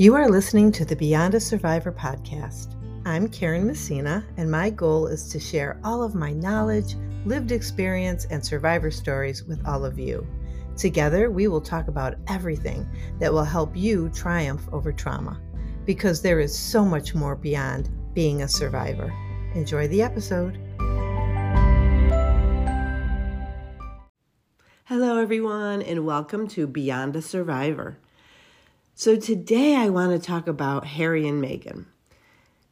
You are listening to the Beyond a Survivor podcast. I'm Karen Messina, and my goal is to share all of my knowledge, lived experience, and survivor stories with all of you. Together, we will talk about everything that will help you triumph over trauma, because there is so much more beyond being a survivor. Enjoy the episode. Hello, everyone, and welcome to Beyond a Survivor. So, today I want to talk about Harry and Meghan.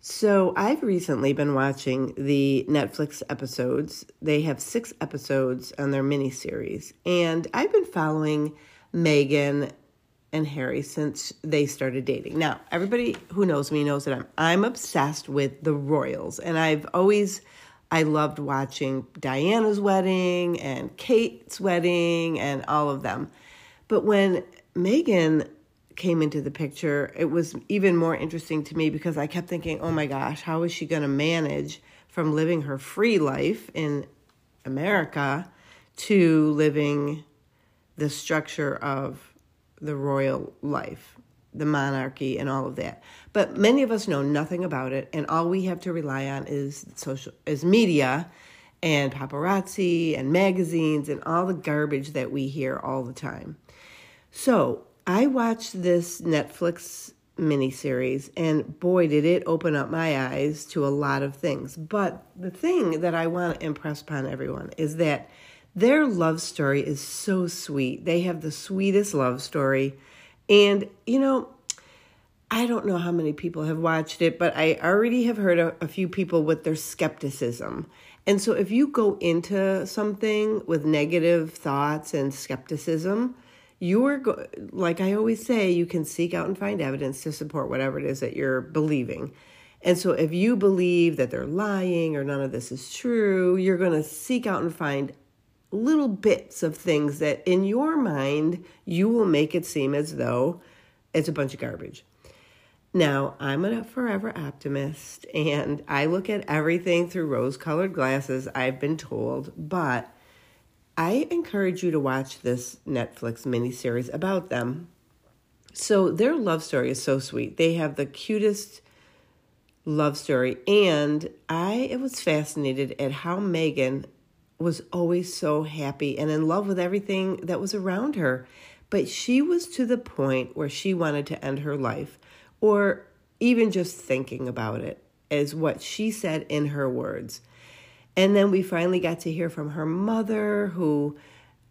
So, I've recently been watching the Netflix episodes. They have six episodes on their miniseries, and I've been following Meghan and Harry since they started dating. Now, everybody who knows me knows that I'm I'm obsessed with the royals, and I've always I loved watching Diana's wedding and Kate's wedding and all of them. But when Meghan came into the picture, it was even more interesting to me because I kept thinking, oh my gosh, how is she going to manage from living her free life in America to living the structure of the royal life, the monarchy, and all of that? But many of us know nothing about it, and all we have to rely on is social, is media and paparazzi and magazines and all the garbage that we hear all the time. So I watched this Netflix miniseries, and boy, did it open up my eyes to a lot of things. But the thing that I want to impress upon everyone is that their love story is so sweet. They have the sweetest love story. And, you know, I don't know how many people have watched it, but I already have heard a, a few people with their skepticism. And so if you go into something with negative thoughts and skepticism, you're go- like I always say, you can seek out and find evidence to support whatever it is that you're believing. And so if you believe that they're lying or none of this is true, you're going to seek out and find little bits of things that in your mind you will make it seem as though it's a bunch of garbage. Now, I'm a forever optimist and I look at everything through rose colored glasses, I've been told, but I encourage you to watch this Netflix miniseries about them. So, their love story is so sweet. They have the cutest love story, and I was fascinated at how Meghan was always so happy and in love with everything that was around her. But she was to the point where she wanted to end her life, or even just thinking about it, is what she said in her words. And then we finally got to hear from her mother, who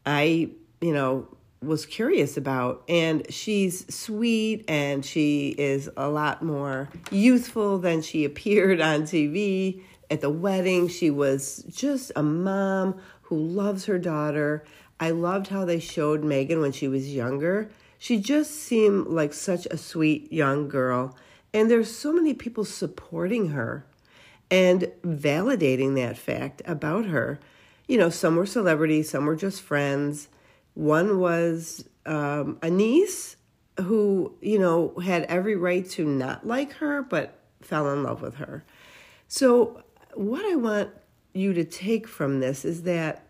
I, you know, was curious about. And she's sweet and she is a lot more youthful than she appeared on TV. At the wedding, she was just a mom who loves her daughter. I loved how they showed Meghan when she was younger. She just seemed like such a sweet young girl. And there's so many people supporting her and validating that fact about her. You know, some were celebrities, some were just friends. One was um, a niece who, you know, had every right to not like her, but fell in love with her. So, what I want you to take from this is that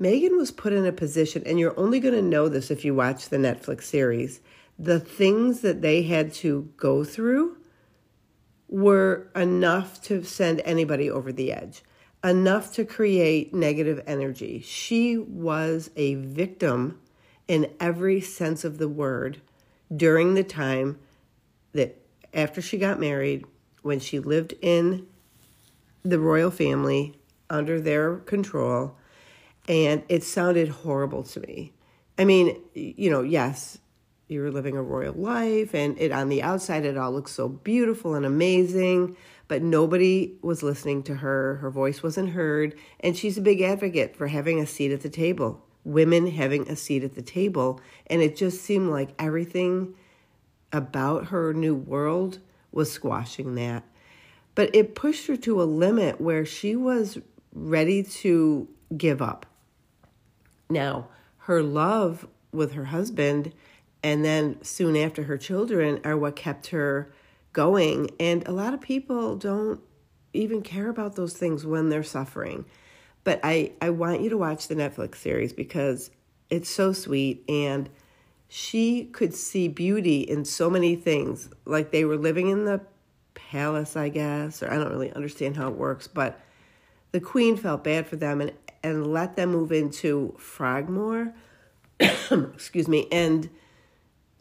Meghan was put in a position, and you're only going to know this if you watch the Netflix series. The things that they had to go through were enough to send anybody over the edge, enough to create negative energy. She was a victim in every sense of the word during the time that after she got married, when she lived in the royal family under their control, and it sounded horrible to me. I mean, you know, yes, you were living a royal life and it on the outside it all looks so beautiful and amazing but nobody was listening to her. Her voice wasn't heard and she's a big advocate for having a seat at the table women having a seat at the table and it just seemed like everything about her new world was squashing that. But it pushed her to a limit where she was ready to give up. Now her love with her husband and then soon after her children are what kept her going. And a lot of people don't even care about those things when they're suffering. But I, I want you to watch the Netflix series because it's so sweet. And she could see beauty in so many things. Like they were living in the palace, I guess, or I don't really understand how it works, but the queen felt bad for them and, and let them move into Frogmore. Excuse me. And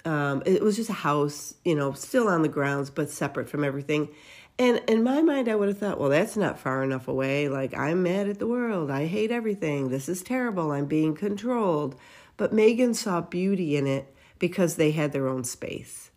um, it was just a house, you know, still on the grounds, but separate from everything. And in my mind, I would have thought, well, that's not far enough away. Like, I'm mad at the world. I hate everything. This is terrible. I'm being controlled. But Meghan saw beauty in it because they had their own space.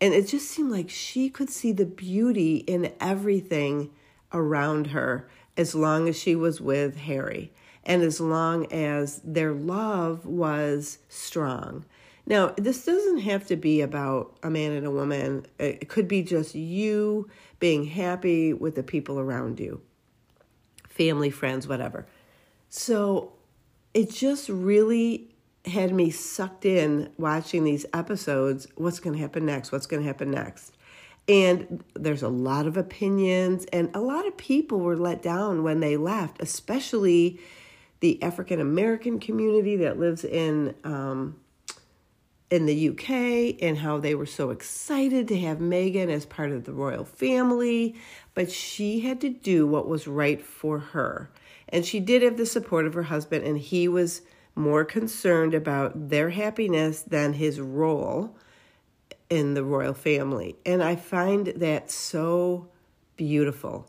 And it just seemed like she could see the beauty in everything around her as long as she was with Harry and as long as their love was strong. Now, this doesn't have to be about a man and a woman. It could be just you being happy with the people around you, family, friends, whatever. So it just really had me sucked in watching these episodes. What's going to happen next? What's going to happen next? And there's a lot of opinions, and a lot of people were let down when they left, especially the African American community that lives in um, in the UK and how they were so excited to have Meghan as part of the royal family, but she had to do what was right for her. And she did have the support of her husband, and he was more concerned about their happiness than his role in the royal family. And I find that so beautiful.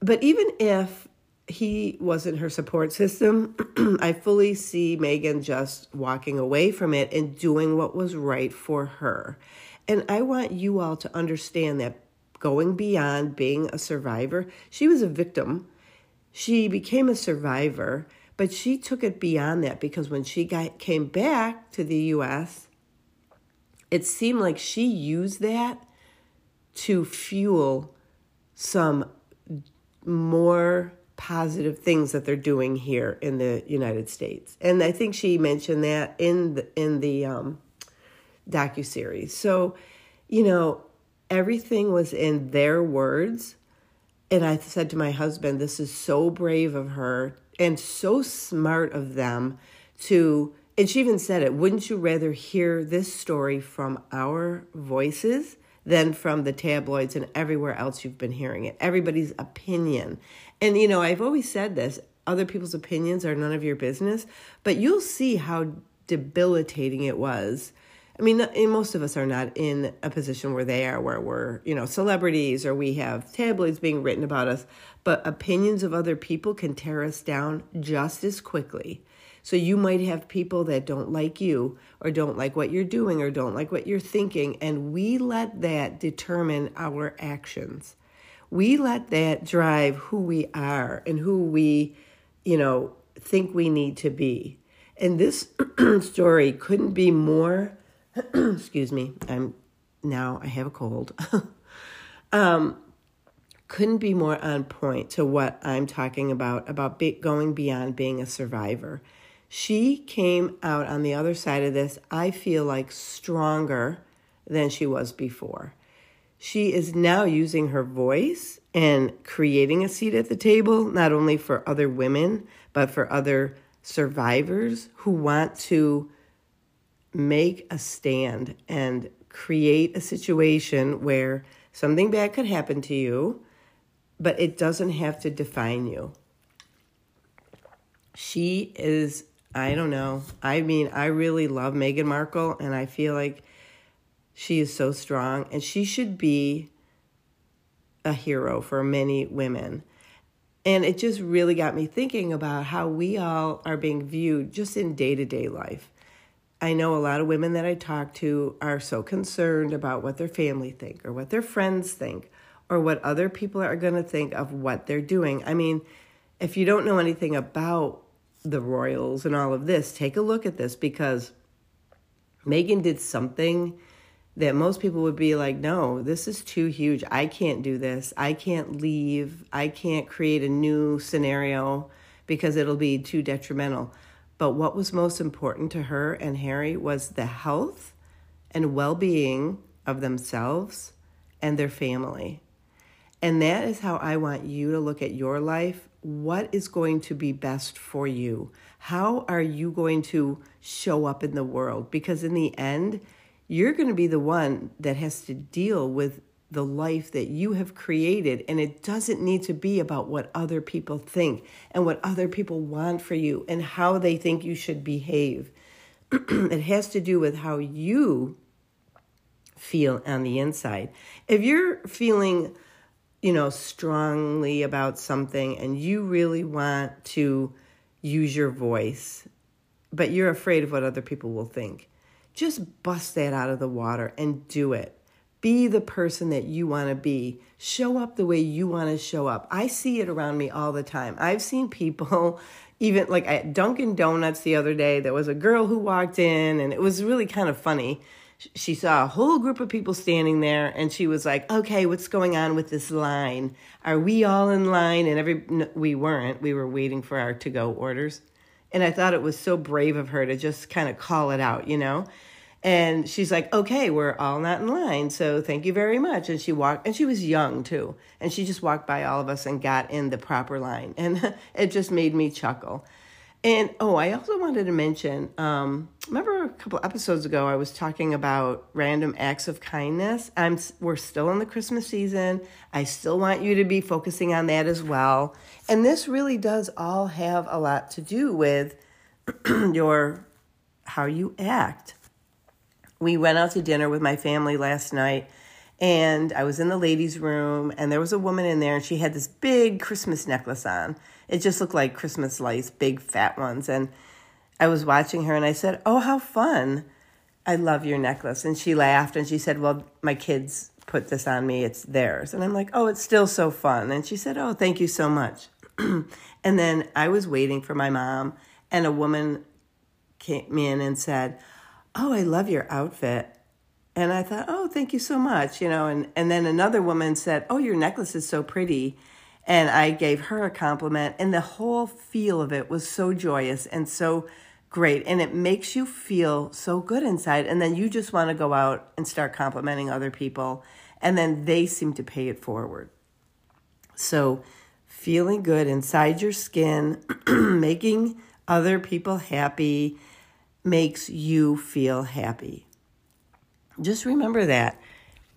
But even if he wasn't her support system. I fully see Meghan just walking away from it and doing what was right for her. And I want you all to understand that going beyond being a survivor, she was a victim. She became a survivor, but she took it beyond that because when she got came back to the US, it seemed like she used that to fuel some more positive things that they're doing here in the United States. And I think she mentioned that in the in the um, docu series. So, you know, everything was in their words. And I said to my husband, "This is so brave of her and so smart of them to." And she even said it. Wouldn't you rather hear this story from our voices? than from the tabloids and everywhere else you've been hearing it. Everybody's opinion. And, you know, I've always said this other people's opinions are none of your business, but you'll see how debilitating it was. I mean, most of us are not in a position where they are, where we're, you know, celebrities or we have tabloids being written about us, but opinions of other people can tear us down just as quickly. So you might have people that don't like you or don't like what you're doing or don't like what you're thinking, and we let that determine our actions we let that drive who we are and who we, you know, think we need to be. And this story couldn't be more, excuse me, I'm now I have a cold. um, couldn't be more on point to what I'm talking about, about be, going beyond being a survivor. She came out on the other side of this, I feel like, stronger than she was before. She is now using her voice and creating a seat at the table, not only for other women, but for other survivors who want to make a stand and create a situation where something bad could happen to you, but it doesn't have to define you. She is, I don't know. I mean, I really love Meghan Markle, and I feel like she is so strong, and she should be a hero for many women. And it just really got me thinking about how we all are being viewed just in day to day life. I know a lot of women that I talk to are so concerned about what their family think or what their friends think or what other people are going to think of what they're doing. I mean, if you don't know anything about the royals and all of this, take a look at this because Meghan did something that most people would be like, no, this is too huge. I can't do this. I can't leave. I can't create a new scenario because it'll be too detrimental. But what was most important to her and Harry was the health and well being of themselves and their family. And that is how I want you to look at your life. What is going to be best for you? How are you going to show up in the world? Because in the end, you're going to be the one that has to deal with the life that you have created. And it doesn't need to be about what other people think and what other people want for you and how they think you should behave. it has to do with how you feel on the inside. If you're feeling you know, strongly about something and you really want to use your voice, but you're afraid of what other people will think, just bust that out of the water and do it. Be the person that you want to be. Show up the way you want to show up. I see it around me all the time. I've seen people, even like at Dunkin' Donuts the other day, there was a girl who walked in and it was really kind of funny she saw a whole group of people standing there and she was like okay what's going on with this line are we all in line and every no, we weren't we were waiting for our to go orders and i thought it was so brave of her to just kind of call it out you know and she's like okay we're all not in line so thank you very much and she walked and she was young too and she just walked by all of us and got in the proper line and it just made me chuckle and oh, I also wanted to mention um, remember a couple episodes ago I was talking about random acts of kindness. I'm we're still in the Christmas season. I still want you to be focusing on that as well. And this really does all have a lot to do with your how you act. We went out to dinner with my family last night and I was in the ladies' room and there was a woman in there and she had this big Christmas necklace on it just looked like Christmas lights, big fat ones. And I was watching her and I said, Oh, how fun. I love your necklace. And she laughed and she said, Well, my kids put this on me. It's theirs. And I'm like, Oh, it's still so fun. And she said, Oh, thank you so much. and then I was waiting for my mom, and a woman came in and said, Oh, I love your outfit. And I thought, Oh, thank you so much. You know, and, and then another woman said, Oh, your necklace is so pretty and I gave her a compliment, and the whole feel of it was so joyous and so great. And it makes you feel so good inside. And then you just want to go out and start complimenting other people, and then they seem to pay it forward. So, feeling good inside your skin, making other people happy makes you feel happy. Just remember that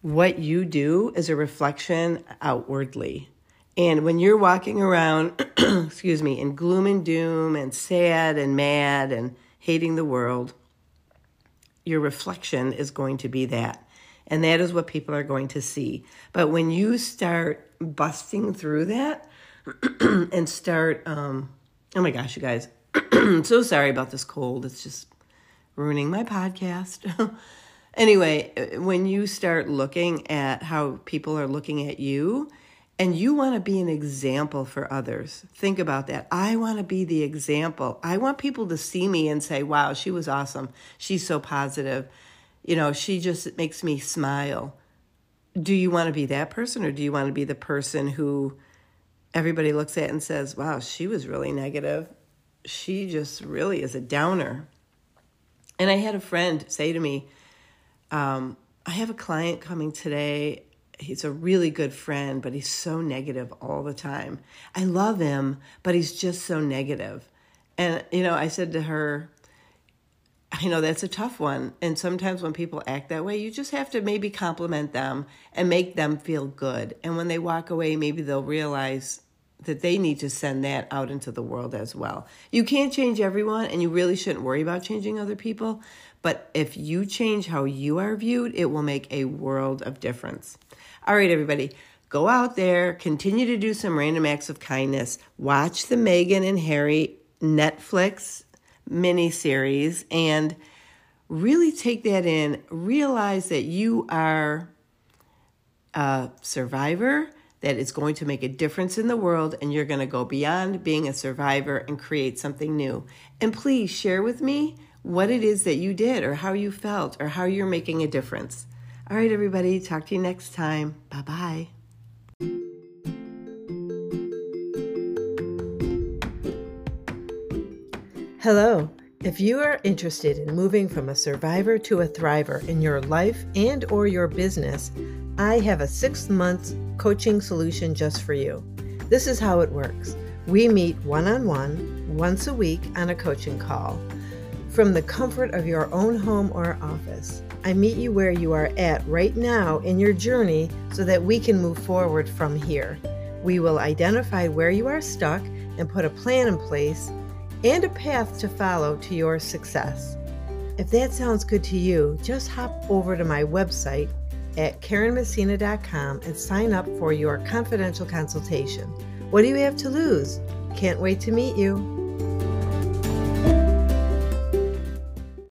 what you do is a reflection outwardly. And when you're walking around, excuse me, in gloom and doom and sad and mad and hating the world, your reflection is going to be that. And that is what people are going to see. But when you start busting through that and start, um, oh my gosh, you guys, I'm so sorry about this cold. It's just ruining my podcast. anyway, uh, when you start looking at how people are looking at you, and you want to be an example for others. Think about that. I want to be the example. I want people to see me and say, wow, she was awesome. She's so positive. You know, she just makes me smile. Do you want to be that person or do you want to be the person who everybody looks at and says, wow, she was really negative? She just really is a downer. And I had a friend say to me, um, I have a client coming today he's a really good friend, but he's so negative all the time. I love him, but he's just so negative. And, you know, I said to her, I know that's a tough one. And sometimes when people act that way, you just have to maybe compliment them and make them feel good. And when they walk away, maybe they'll realize that they need to send that out into the world as well. You can't change everyone, and you really shouldn't worry about changing other people. But if you change how you are viewed, it will make a world of difference. All right, everybody, go out there, continue to do some random acts of kindness. Watch the Meghan and Harry Netflix miniseries and really take that in. Realize that you are a survivor that is going to make a difference in the world and you're going to go beyond being a survivor and create something new. And please share with me what it is that you did or how you felt or how you're making a difference. All right, everybody, talk to you next time. Bye bye. Hello. If you are interested in moving from a survivor to a thriver in your life and or your business, I have a 6-month coaching solution just for you. This is how it works. We meet one-on-one once a week on a coaching call. From the comfort of your own home or office, I meet you where you are at right now in your journey so that we can move forward from here. We will identify where you are stuck and put a plan in place and a path to follow to your success. If that sounds good to you, just hop over to my website at KarenMessina.com and sign up for your confidential consultation. What do you have to lose? Can't wait to meet you.